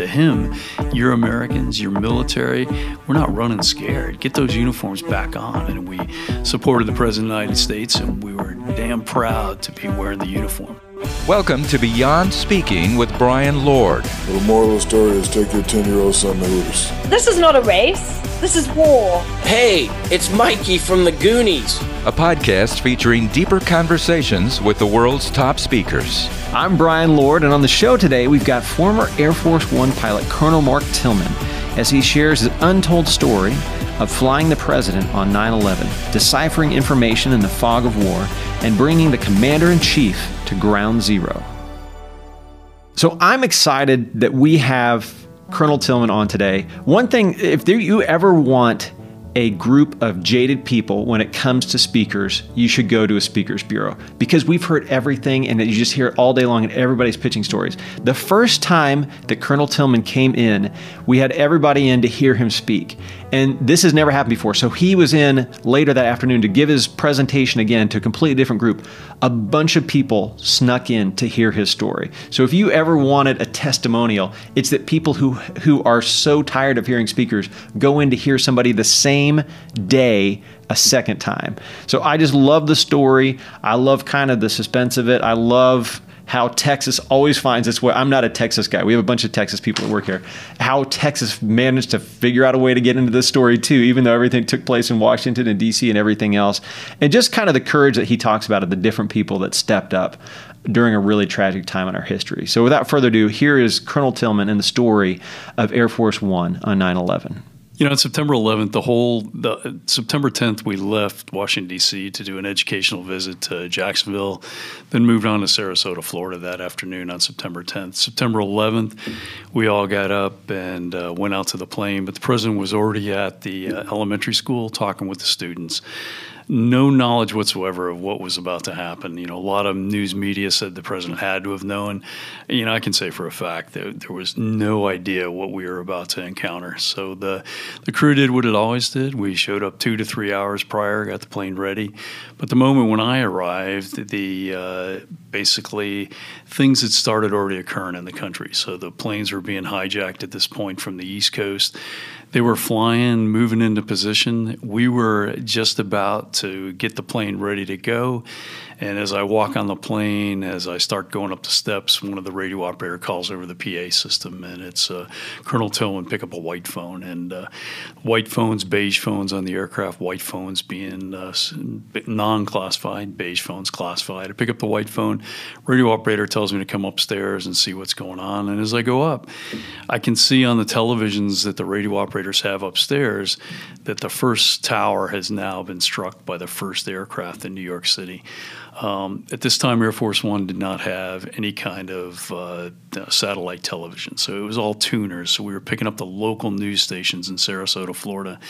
to him, you're Americans, you're military. We're not running scared. Get those uniforms back on. And we supported the President of the United States, and we were damn proud to be wearing the uniform. Welcome to Beyond Speaking with Brian Lord. The moral of the story is take your 10 year old son to Hooters. This is not a race. This is war. Hey, it's Mikey from the Goonies. A podcast featuring deeper conversations with the world's top speakers. I'm Brian Lord, and on the show today, we've got former Air Force One pilot Colonel Mark Tillman as he shares his untold story of flying the president on 9 11, deciphering information in the fog of war, and bringing the commander in chief to ground zero. So I'm excited that we have Colonel Tillman on today. One thing, if there, you ever want a group of jaded people when it comes to speakers, you should go to a speakers bureau because we've heard everything and you just hear it all day long and everybody's pitching stories. The first time that Colonel Tillman came in, we had everybody in to hear him speak. And this has never happened before. So he was in later that afternoon to give his presentation again to a completely different group. A bunch of people snuck in to hear his story. So if you ever wanted a testimonial, it's that people who who are so tired of hearing speakers go in to hear somebody the same day a second time. So I just love the story. I love kind of the suspense of it. I love how Texas always finds its way. I'm not a Texas guy. We have a bunch of Texas people that work here. How Texas managed to figure out a way to get into this story too, even though everything took place in Washington and D.C. and everything else. And just kind of the courage that he talks about of the different people that stepped up during a really tragic time in our history. So without further ado, here is Colonel Tillman and the story of Air Force One on 9 11. You know, on September 11th, the whole the, September 10th, we left Washington D.C. to do an educational visit to Jacksonville, then moved on to Sarasota, Florida that afternoon on September 10th. September 11th, we all got up and uh, went out to the plane, but the president was already at the uh, elementary school talking with the students no knowledge whatsoever of what was about to happen. You know, a lot of news media said the president had to have known. You know, I can say for a fact that there was no idea what we were about to encounter. So the the crew did what it always did. We showed up two to three hours prior, got the plane ready. But the moment when I arrived, the uh, basically things had started already occurring in the country. So the planes were being hijacked at this point from the East Coast. They were flying, moving into position. We were just about to get the plane ready to go. And as I walk on the plane, as I start going up the steps, one of the radio operator calls over the PA system, and it's uh, Colonel Tillman pick up a white phone. And uh, white phones, beige phones on the aircraft, white phones being uh, non-classified, beige phones classified. I pick up the white phone. Radio operator tells me to come upstairs and see what's going on. And as I go up, I can see on the televisions that the radio operators have upstairs that the first tower has now been struck by the first aircraft in New York City. Um, at this time, Air Force One did not have any kind of uh, satellite television, so it was all tuners. So we were picking up the local news stations in Sarasota, Florida.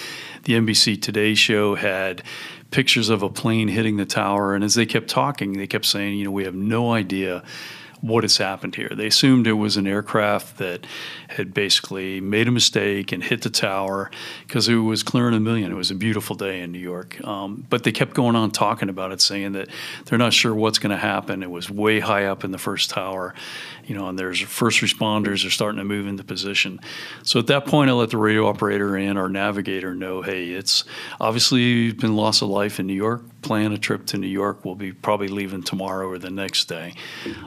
The NBC Today show had pictures of a plane hitting the tower, and as they kept talking, they kept saying, "You know, we have no idea." What has happened here. They assumed it was an aircraft that had basically made a mistake and hit the tower because it was clearing a million. It was a beautiful day in New York. Um, but they kept going on talking about it, saying that they're not sure what's going to happen. It was way high up in the first tower, you know, and there's first responders are starting to move into position. So at that point, I let the radio operator and our navigator know, hey, it's obviously been loss of life in New York. Plan a trip to New York. We'll be probably leaving tomorrow or the next day.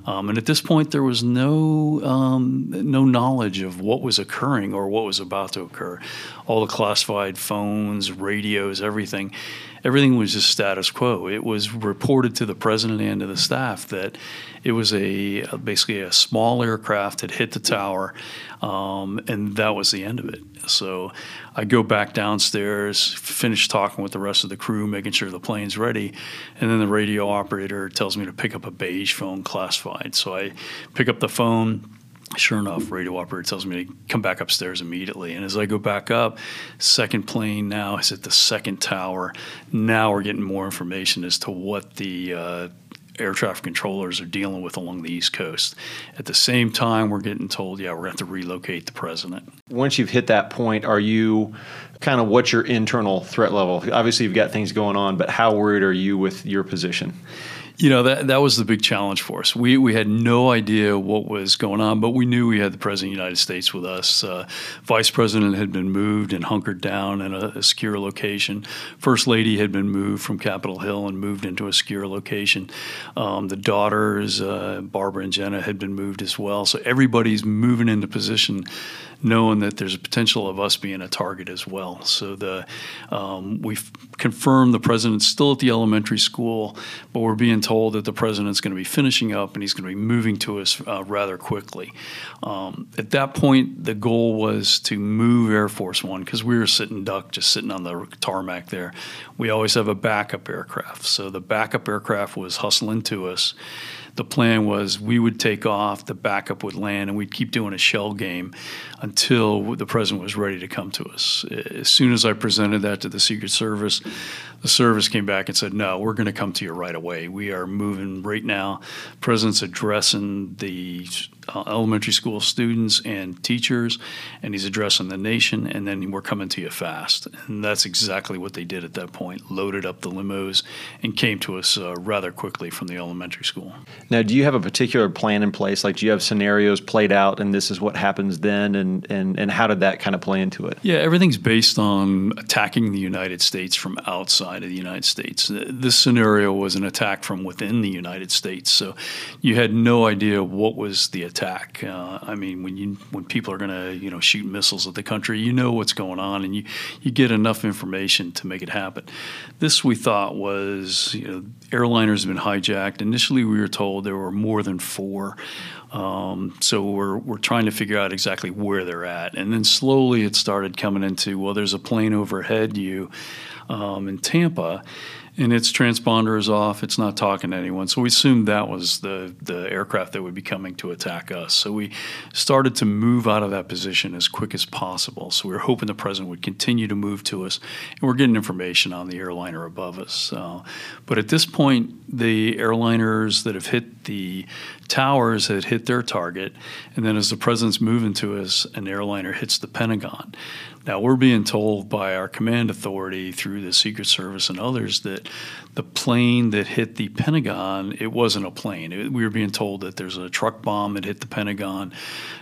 Um, and at this point, there was no um, no knowledge of what was occurring or what was about to occur. All the classified phones, radios, everything, everything was just status quo. It was reported to the president and to the staff that it was a basically a small aircraft had hit the tower, um, and that was the end of it. So I go back downstairs, finish talking with the rest of the crew, making sure the plane's ready, and then the radio operator tells me to pick up a beige phone classified. So I pick up the phone. Sure enough, radio operator tells me to come back upstairs immediately. And as I go back up, second plane now is at the second tower. Now we're getting more information as to what the uh, air traffic controllers are dealing with along the East Coast. At the same time, we're getting told, yeah, we're going to have to relocate the president. Once you've hit that point, are you kind of what's your internal threat level? Obviously, you've got things going on, but how worried are you with your position? You know that that was the big challenge for us. We we had no idea what was going on, but we knew we had the president of the United States with us. Uh, Vice president had been moved and hunkered down in a, a, secure location. First lady had been moved from Capitol Hill and moved into a secure location. Um, the daughters, uh, Barbara and Jenna, had been moved as well. So everybody's moving into position knowing that there's a potential of us being a target as well. So the um, we've confirmed the president's still at the elementary school, but we're being told that the president's going to be finishing up and he's going to be moving to us uh, rather quickly. Um, at that point, the goal was to move Air Force One because we were sitting duck, just sitting on the tarmac there. We always have a backup aircraft, so the backup aircraft was hustling to us the plan was we would take off, the backup would land, and we'd keep doing a shell game until the president was ready to come to us. As soon as I presented that to the Secret Service, the service came back and said, "No, we're going to come to you right away. We are moving right now." President's addressing the uh, elementary school students and teachers, and he's addressing the nation, and then we're coming to you fast. And that's exactly what they did at that point. Loaded up the limos and came to us uh, rather quickly from the elementary school. Now, do you have a particular plan in place? Like, do you have scenarios played out, and this is what happens then, and and and how did that kind of play into it? Yeah, everything's based on attacking the United States from outside of the United States. This scenario was an attack from within the United States, so you had no idea what was the attack. Uh, I mean, when you when people are going to you know shoot missiles at the country, you know what's going on, and you you get enough information to make it happen. This we thought was you know airliners have been hijacked. Initially, we were told there were more than four. Um, so we're we're trying to figure out exactly where they're at, and then slowly it started coming into well, there's a plane overhead you um, in Tampa, and its transponder is off. It's not talking to anyone. So we assumed that was the the aircraft that would be coming to attack us. So we started to move out of that position as quick as possible. So we were hoping the president would continue to move to us, and we're getting information on the airliner above us. Uh, but at this point, the airliners that have hit the towers had hit their target, and then as the president's moving to us, an airliner hits the Pentagon. Now, we're being told by our command authority through the Secret Service and others that the plane that hit the Pentagon, it wasn't a plane. It, we were being told that there's a truck bomb that hit the Pentagon,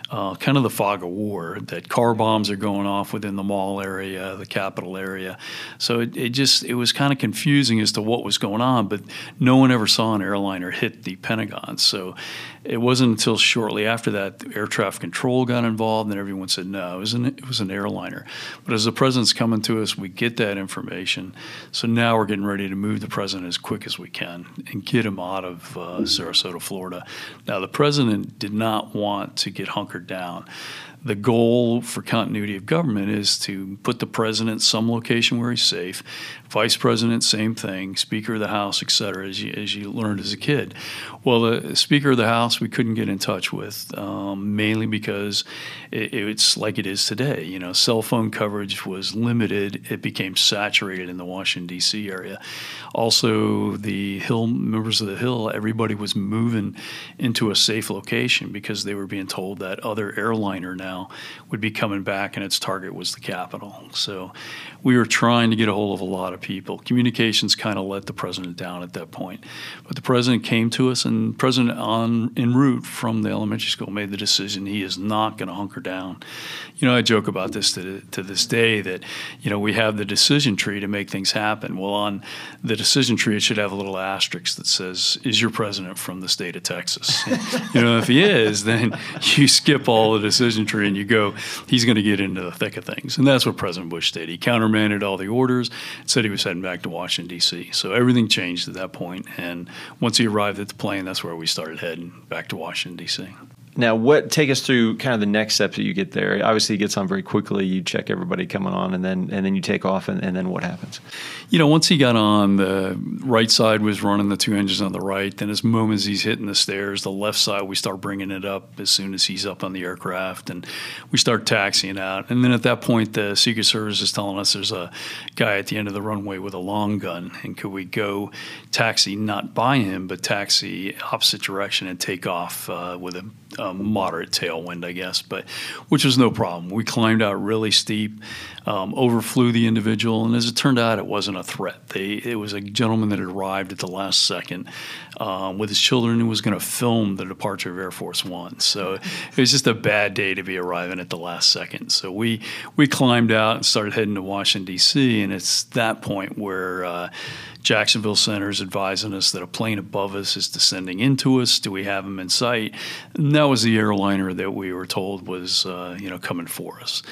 uh, kind of the fog of war, that car bombs are going off within the mall area, the Capitol area. So it, it just, it was kind of confusing as to what was going on, but no one ever saw an airliner hit the Pentagon. So it wasn't until shortly after that air traffic control got involved and everyone said no, it was an, it was an airliner. But as the president's coming to us, we get that information. So now we're getting ready to move the president as quick as we can and get him out of uh, Sarasota, Florida. Now, the president did not want to get hunkered down the goal for continuity of government is to put the president some location where he's safe, vice president same thing, speaker of the house, et cetera, as you, as you learned as a kid. Well, the speaker of the house we couldn't get in touch with, um, mainly because it, it's like it is today. You know, cell phone coverage was limited; it became saturated in the Washington D.C. area. Also, the Hill members of the Hill, everybody was moving into a safe location because they were being told that other airliner now now would be coming back, and its target was the Capitol. So we were trying to get a hold of a lot of people. Communications kind of let the president down at that point. But the president came to us, and president on en route from the elementary school made the decision he is not going to hunker down. You know, I joke about this to, to this day that, you know, we have the decision tree to make things happen. Well, on the decision tree, it should have a little asterisk that says, Is your president from the state of Texas? you know, if he is, then you skip all the decision tree and you go, He's going to get into the thick of things. And that's what President Bush did. He countermanded all the orders, said he was heading back to Washington, D.C. So everything changed at that point. And once he arrived at the plane, that's where we started heading back to Washington, D.C. Now, what take us through kind of the next steps that you get there? Obviously, it gets on very quickly. You check everybody coming on, and then and then you take off, and, and then what happens? You know, once he got on, the right side was running the two engines on the right. Then, as moment as he's hitting the stairs, the left side we start bringing it up as soon as he's up on the aircraft, and we start taxiing out. And then at that point, the Secret Service is telling us there's a guy at the end of the runway with a long gun, and could we go taxi not by him, but taxi opposite direction and take off uh, with him? Moderate tailwind, I guess, but which was no problem. We climbed out really steep, um, overflew the individual, and as it turned out, it wasn't a threat. They, it was a gentleman that had arrived at the last second um, with his children who was going to film the departure of Air Force One. So it was just a bad day to be arriving at the last second. So we we climbed out and started heading to Washington D.C. And it's that point where uh, Jacksonville Center is advising us that a plane above us is descending into us. Do we have them in sight? And that was the airliner that we were told was uh, you know coming for us.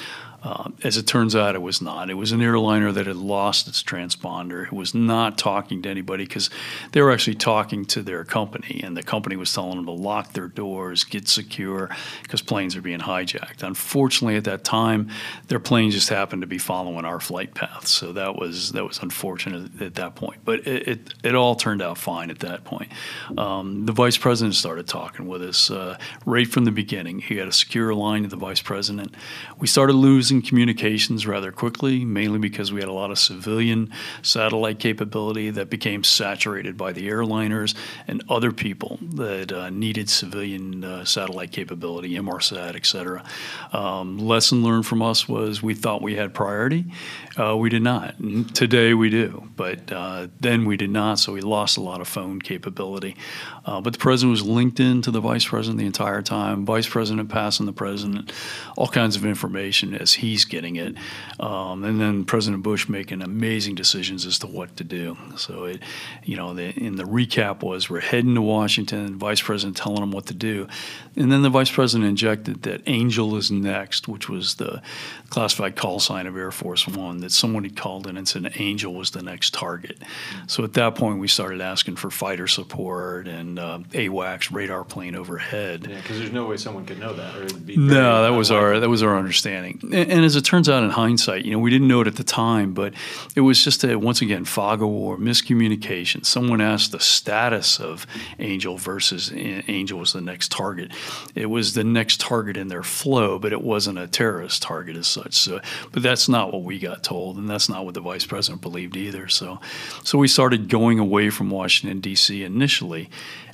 Uh, as it turns out, it was not. It was an airliner that had lost its transponder. It was not talking to anybody because they were actually talking to their company, and the company was telling them to lock their doors, get secure, because planes are being hijacked. Unfortunately, at that time, their plane just happened to be following our flight path, so that was that was unfortunate at that point. But it it, it all turned out fine at that point. Um, the vice president started talking with us uh, right from the beginning. He had a secure line to the vice president. We started losing losing communications rather quickly, mainly because we had a lot of civilian satellite capability that became saturated by the airliners and other people that uh, needed civilian uh, satellite capability, Inmarsat, et cetera. Um, lesson learned from us was we thought we had priority. Uh, we did not. Today we do, but uh, then we did not, so we lost a lot of phone capability. Uh, but the president was linked in to the vice president the entire time, vice president passing the president all kinds of information as he's getting it. Um, and then President Bush making amazing decisions as to what to do. So it, you know, the, in the recap was we're heading to Washington, Vice President telling him what to do, and then the Vice President injected that Angel is next, which was the classified call sign of Air Force One. That someone had called in and said Angel was the next target. So at that point, we started asking for fighter support and uh, AWACS radar plane overhead. Yeah, because there's no way someone could know that, or it'd be no, that was our that was our understanding. And, and, as it turns out, in hindsight, you know, we didn't know it at the time, but it was just a once again fog of war, miscommunication. Someone asked the status of Angel versus Angel was the next target. It was the next target in their flow, but it wasn't a terrorist target as such. So, but that's not what we got told, and that's not what the vice president believed either. So, so we started going away from Washington D.C. initially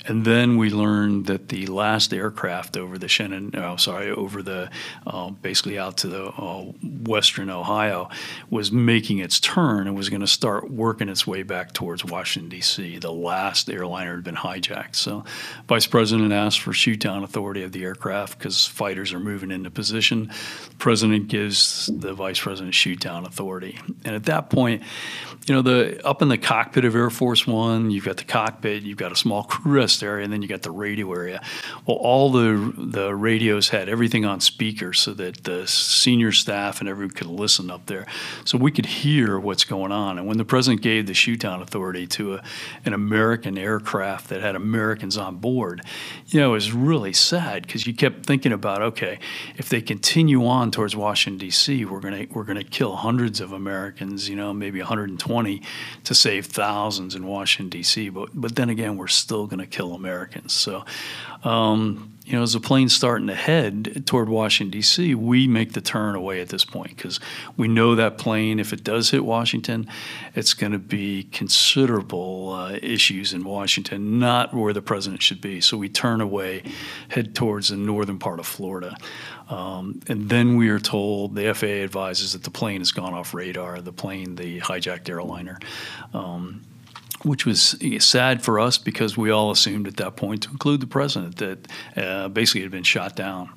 and then we learned that the last aircraft over the Shannon, oh, sorry, over the uh, basically out to the uh, western Ohio was making its turn and was going to start working its way back towards Washington, D.C. The last airliner had been hijacked. So, Vice President asked for shoot down authority of the aircraft because fighters are moving into position. The President gives the Vice President shoot down authority. And at that point, you know, the up in the cockpit of Air Force One, you've got the cockpit, you've got a small crew rest area, and then you got the radio area. Well, all the the radios had everything on speaker so that the senior staff and everyone could listen up there, so we could hear what's going on. And when the president gave the shoot down authority to a, an American aircraft that had Americans on board, you know, it was really sad because you kept thinking about, okay, if they continue on towards Washington D.C., we're gonna we're gonna kill hundreds of Americans, you know, maybe 120 to save thousands in Washington D.C. But but then again, we're still going to Americans. So. Um, you know, as the plane's starting to head toward Washington, D.C., we make the turn away at this point because we know that plane, if it does hit Washington, it's going to be considerable uh, issues in Washington, not where the president should be. So we turn away, head towards the northern part of Florida. Um, and then we are told the FAA advises that the plane has gone off radar, the plane, the hijacked airliner. Um, which was sad for us because we all assumed at that point, to include the president, that uh, basically had been shot down.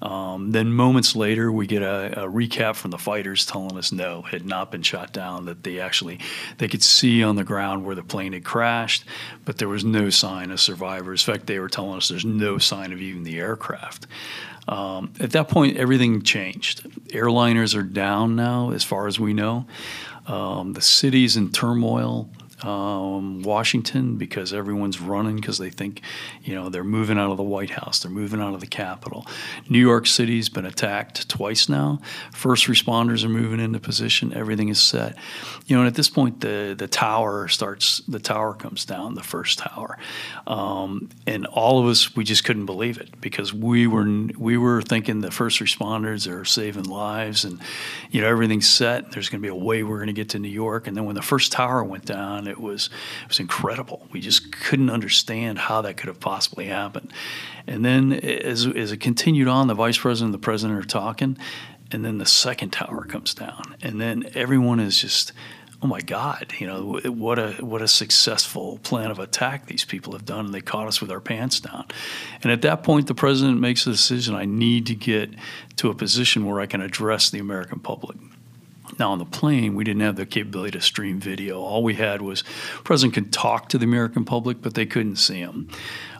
Um, then moments later, we get a, a, recap from the fighters telling us no, had not been shot down. That they actually they could see on the ground where the plane had crashed, but there was no sign of survivors. In fact, they were telling us there's no sign of even the aircraft. Um, at that point, everything changed. Airliners are down now, as far as we know. Um, the city's in turmoil um, Washington because everyone's running because they think, you know, they're moving out of the White House, they're moving out of the Capitol. New York City's been attacked twice now. First responders are moving into position. Everything is set. You know, and at this point, the the tower starts. The tower comes down. The first tower, um, and all of us we just couldn't believe it because we were we were thinking the first responders are saving lives and you know everything's set. There's going to be a way we're going to get to New York. And then when the first tower went down it was it was incredible. We just couldn't understand how that could have possibly happened. And then as as it continued on, the vice president and the president are talking, and then the second tower comes down, and then everyone is just oh my God, you know what a what a successful plan of attack these people have done, and they caught us with our pants down. And at that point, the president makes the decision: I need to get to a position where I can address the American public. Now on the plane, we didn't have the capability to stream video. All we had was president could talk to the American public, but they couldn't see him.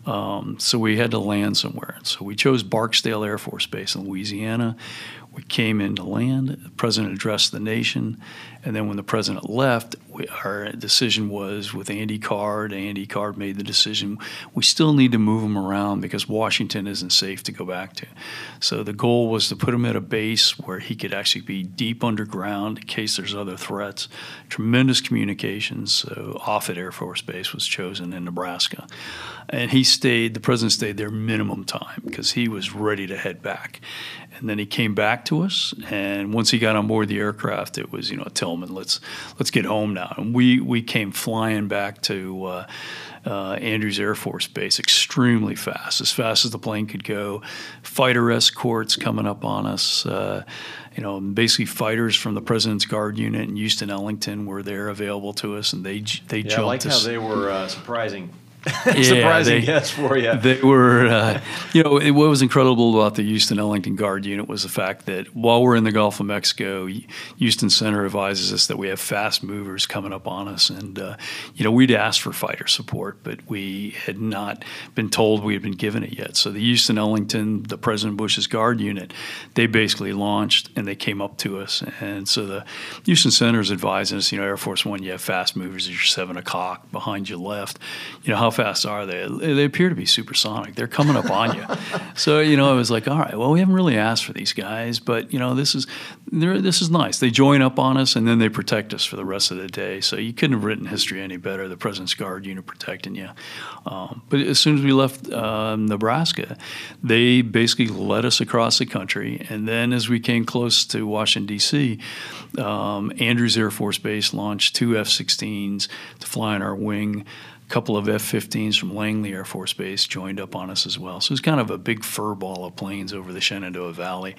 Um, so we had to land somewhere. So we chose Barksdale Air Force Base in Louisiana. We came into land. The president addressed the nation, and then when the president left, we, our decision was with Andy Card. Andy Card made the decision. We still need to move him around because Washington isn't safe to go back to. So the goal was to put him at a base where he could actually be deep underground in case there's other threats. Tremendous communications. So Offutt Air Force Base was chosen in Nebraska, and he stayed. The president stayed there minimum time because he was ready to head back. And then he came back to us, and once he got on board the aircraft, it was you know Tillman, let's let's get home now. And we we came flying back to. Uh, uh, Andrews Air Force Base extremely fast, as fast as the plane could go. Fighter escorts coming up on us. Uh, you know, basically fighters from the President's Guard unit in Houston, Ellington were there available to us, and they they Yeah, I jumped like how they were uh, surprising. Yeah, surprising they- guests for you. They were, uh, you know, it, what was incredible about the Houston Ellington Guard unit was the fact that while we're in the Gulf of Mexico, Houston Center advises us that we have fast movers coming up on us, and uh, you know, we'd asked for fighter support, but we had not been told we had been given it yet. So the Houston Ellington, the President Bush's Guard unit, they basically launched and they came up to us, and so the Houston Center is advising us, you know, Air Force One, you have fast movers at your seven o'clock behind you left. You know, how fast are they? They appear to be supersonic. They're coming up on you. so you know, I was like, all right, well, we haven't really asked for these guys, but you know, this is this is nice. They join up on us and then they protect us for the rest of the day. So you couldn't have written history any better. The President's Guard unit protecting you. Um, but as soon as we left um, Nebraska, they basically led us across the country. And then as we came close to Washington D.C., um, Andrews Air Force Base launched two F-16s to fly in our wing couple of F-15s from Langley Air Force Base joined up on us as well. So it was kind of a big fur ball of planes over the Shenandoah Valley.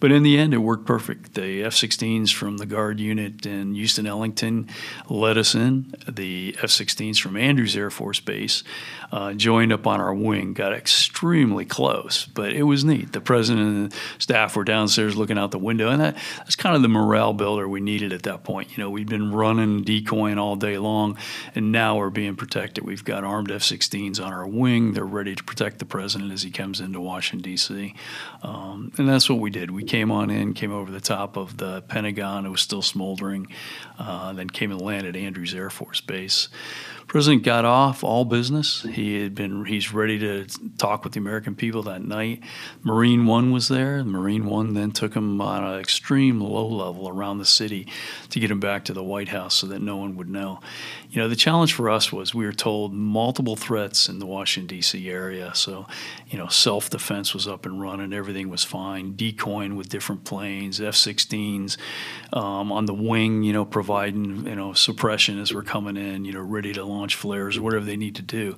But in the end, it worked perfect. The F-16s from the Guard unit in Houston Ellington led us in. The F-16s from Andrews Air Force Base uh, joined up on our wing, got extremely close, but it was neat. The president and the staff were downstairs looking out the window, and that, that's kind of the morale builder we needed at that point. You know, we'd been running, decoying all day long, and now we're being protected. That we've got armed F-16s on our wing. They're ready to protect the president as he comes into Washington D.C. Um, and that's what we did. We came on in, came over the top of the Pentagon. It was still smoldering. Uh, then came and landed at Andrews Air Force Base. President got off all business. He had been he's ready to talk with the American people that night. Marine One was there. Marine One then took him on an extreme low level around the city to get him back to the White House so that no one would know. You know, the challenge for us was we were told multiple threats in the Washington D.C. area. So, you know, self defense was up and running, everything was fine. Decoying with different planes, F-16s um, on the wing, you know, providing you know suppression as we're coming in, you know, ready to launch flares or whatever they need to do.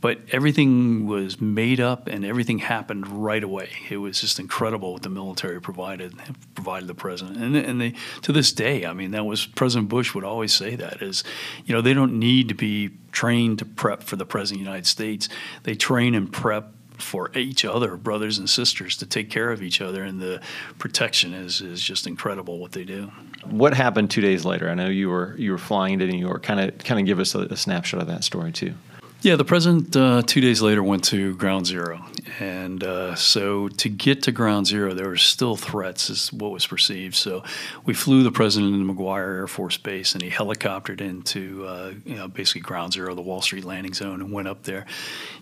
But everything was made up and everything happened right away. It was just incredible what the military provided provided the president. And and they to this day, I mean, that was President Bush would always say that is, you know, they don't need to be trained to prep for the president of the United States. They train and prep for each other, brothers and sisters, to take care of each other, and the protection is is just incredible what they do. What happened two days later? I know you were you were flying to New York. Kind of kind of give us a, a snapshot of that story too. Yeah, the president uh, two days later went to Ground Zero, and uh, so to get to Ground Zero, there were still threats, is what was perceived. So we flew the president into McGuire Air Force Base, and he helicoptered into uh, you know basically Ground Zero, the Wall Street landing zone, and went up there.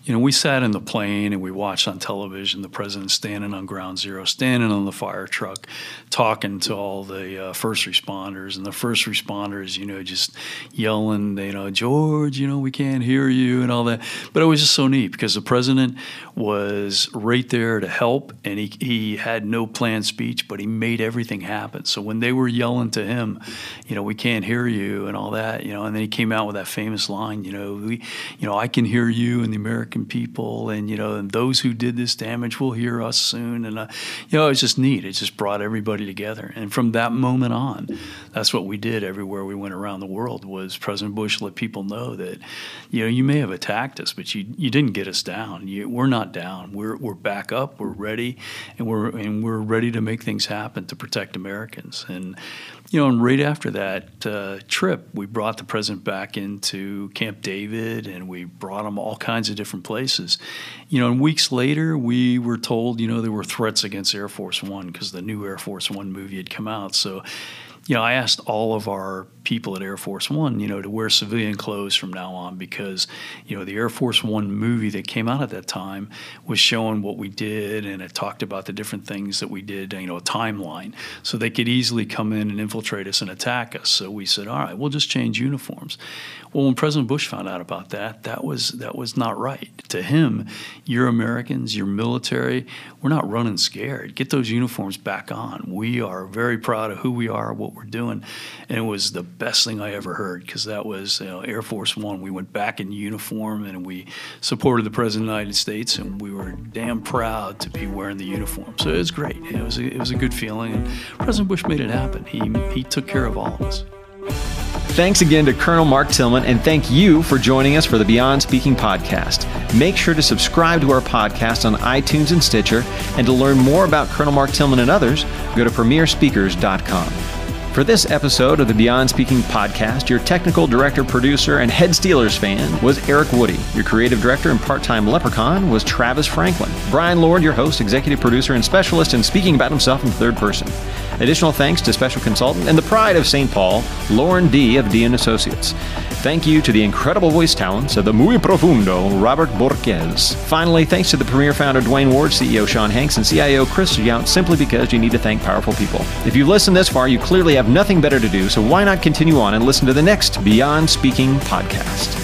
You know, we sat in the plane and we watched on television the president standing on Ground Zero, standing on the fire truck, talking to all the uh, first responders, and the first responders, you know, just yelling, you know, George, you know, we can't hear you, and and all that. But it was just so neat because the president was right there to help, and he he had no planned speech, but he made everything happen. So when they were yelling to him, you know, we can't hear you and all that, you know, and then he came out with that famous line, you know, we, you know, I can hear you and the American people, and you know, and those who did this damage will hear us soon, and uh, you know, it's just neat. It just brought everybody together, and from that moment on, that's what we did everywhere we went around the world. Was President Bush let people know that, you know, you may have attacked us, but you you didn't get us down. You, we're not down. We're we're back up. We're ready, and we're and we're ready to make things happen to protect Americans. And you know, and right after that uh, trip, we brought the president back into Camp David, and we brought him all kinds of different places. You know, and weeks later, we were told, you know, there were threats against Air Force One because the new Air Force One movie had come out. So, you know, I asked all of our people at Air Force One, you know, to wear civilian clothes from now on because, you know, the Air Force One movie that came out at that time was showing what we did and it talked about the different things that we did, you know, a timeline. So they could easily come in and infiltrate us and attack us. So we said, all right, we'll just change uniforms. Well, when President Bush found out about that, that was that was not right. To him, you're Americans, you're military. We're not running scared. Get those uniforms back on. We are very proud of who we are, what we're doing, and it was the best thing I ever heard because that was you know, Air Force One. We went back in uniform and we supported the President of the United States, and we were damn proud to be wearing the uniform. So it was great. It was a, it was a good feeling, and President Bush made it happen. He he took care of all of us. Thanks again to Colonel Mark Tillman, and thank you for joining us for the Beyond Speaking podcast. Make sure to subscribe to our podcast on iTunes and Stitcher, and to learn more about Colonel Mark Tillman and others, go to premierspeakers.com. For this episode of the Beyond Speaking podcast, your technical director, producer, and head Steelers fan was Eric Woody. Your creative director and part time leprechaun was Travis Franklin. Brian Lord, your host, executive producer, and specialist in speaking about himself in third person. Additional thanks to special consultant and the pride of St. Paul, Lauren D. of D. and Associates. Thank you to the incredible voice talents of the muy profundo Robert Borquez. Finally, thanks to the premier founder Dwayne Ward, CEO Sean Hanks, and CIO Chris Yount, simply because you need to thank powerful people. If you've listened this far, you clearly have nothing better to do, so why not continue on and listen to the next Beyond Speaking podcast?